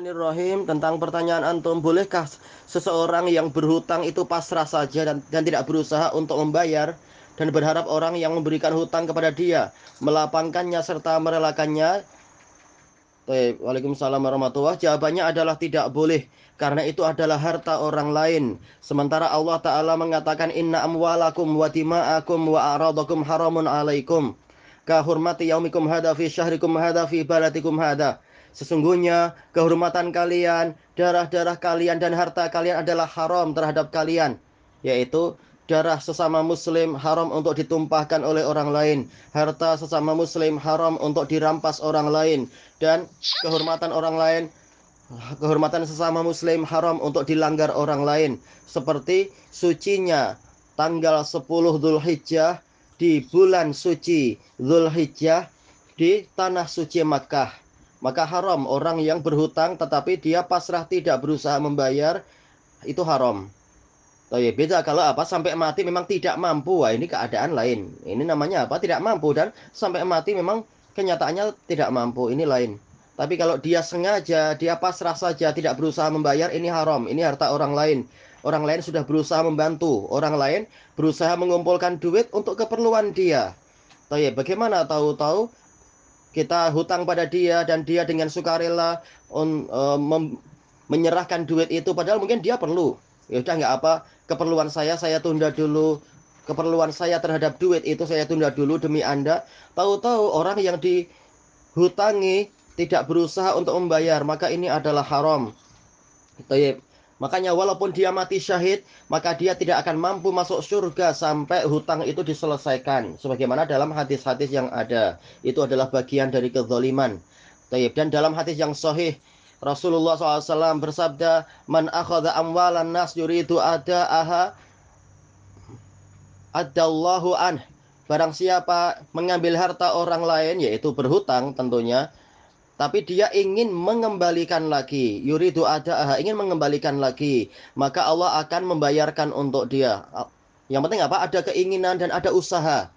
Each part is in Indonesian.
Bismillahirrahmanirrahim tentang pertanyaan antum bolehkah seseorang yang berhutang itu pasrah saja dan, dan tidak berusaha untuk membayar dan berharap orang yang memberikan hutang kepada dia melapangkannya serta merelakannya Waalaikumsalam warahmatullahi Jawabannya adalah tidak boleh karena itu adalah harta orang lain. Sementara Allah Ta'ala mengatakan inna amwalakum wa tima'akum wa aradakum haramun alaikum. Kahurmati yaumikum hada fi syahrikum hada fi balatikum hada. Sesungguhnya kehormatan kalian, darah-darah kalian dan harta kalian adalah haram terhadap kalian, yaitu darah sesama muslim haram untuk ditumpahkan oleh orang lain, harta sesama muslim haram untuk dirampas orang lain dan kehormatan orang lain kehormatan sesama muslim haram untuk dilanggar orang lain seperti sucinya tanggal 10 Zulhijjah di bulan suci Zulhijjah di tanah suci Makkah maka haram orang yang berhutang tetapi dia pasrah tidak berusaha membayar itu haram. Ya, beda kalau apa sampai mati memang tidak mampu. Wah, ini keadaan lain. Ini namanya apa? Tidak mampu dan sampai mati memang kenyataannya tidak mampu. Ini lain. Tapi kalau dia sengaja, dia pasrah saja, tidak berusaha membayar, ini haram. Ini harta orang lain. Orang lain sudah berusaha membantu. Orang lain berusaha mengumpulkan duit untuk keperluan dia. Ya, bagaimana tahu-tahu kita hutang pada dia dan dia dengan sukarela on, uh, menyerahkan duit itu. Padahal mungkin dia perlu. Ya udah nggak apa. Keperluan saya saya tunda dulu. Keperluan saya terhadap duit itu saya tunda dulu demi anda. Tahu-tahu orang yang dihutangi tidak berusaha untuk membayar maka ini adalah haram. Makanya walaupun dia mati syahid, maka dia tidak akan mampu masuk surga sampai hutang itu diselesaikan. Sebagaimana dalam hadis-hadis yang ada. Itu adalah bagian dari kezaliman. Dan dalam hadis yang sahih, Rasulullah SAW bersabda, Man akhada amwalan nas yuridu ada'aha adallahu an. Barang siapa mengambil harta orang lain, yaitu berhutang tentunya, tapi dia ingin mengembalikan lagi. Yuridu ada ingin mengembalikan lagi. Maka Allah akan membayarkan untuk dia. Yang penting apa? Ada keinginan dan ada usaha.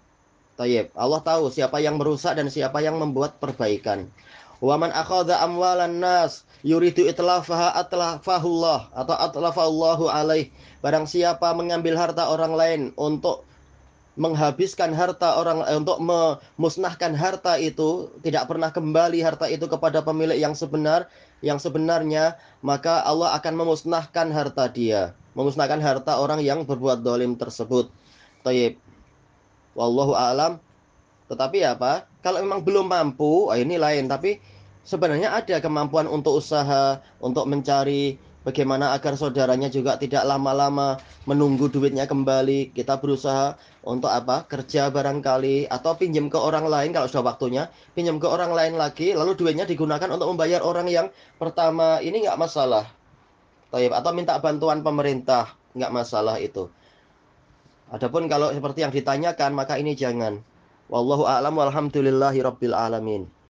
Tayyib. Allah tahu siapa yang merusak dan siapa yang membuat perbaikan. Waman akhadha amwalan nas yuridu itlafaha atlafahullah atau atlafallahu alaih. Barang siapa mengambil harta orang lain untuk menghabiskan harta orang eh, untuk memusnahkan harta itu tidak pernah kembali harta itu kepada pemilik yang sebenar yang sebenarnya maka Allah akan memusnahkan harta dia memusnahkan harta orang yang berbuat dolim tersebut. Taib. Wallahu alam. Tetapi apa? Kalau memang belum mampu ah, ini lain. Tapi sebenarnya ada kemampuan untuk usaha untuk mencari bagaimana agar saudaranya juga tidak lama-lama menunggu duitnya kembali. Kita berusaha untuk apa? Kerja barangkali atau pinjam ke orang lain kalau sudah waktunya, pinjam ke orang lain lagi, lalu duitnya digunakan untuk membayar orang yang pertama ini nggak masalah. Atau minta bantuan pemerintah, nggak masalah itu. Adapun kalau seperti yang ditanyakan, maka ini jangan. Wallahu a'lam walhamdulillahi rabbil alamin.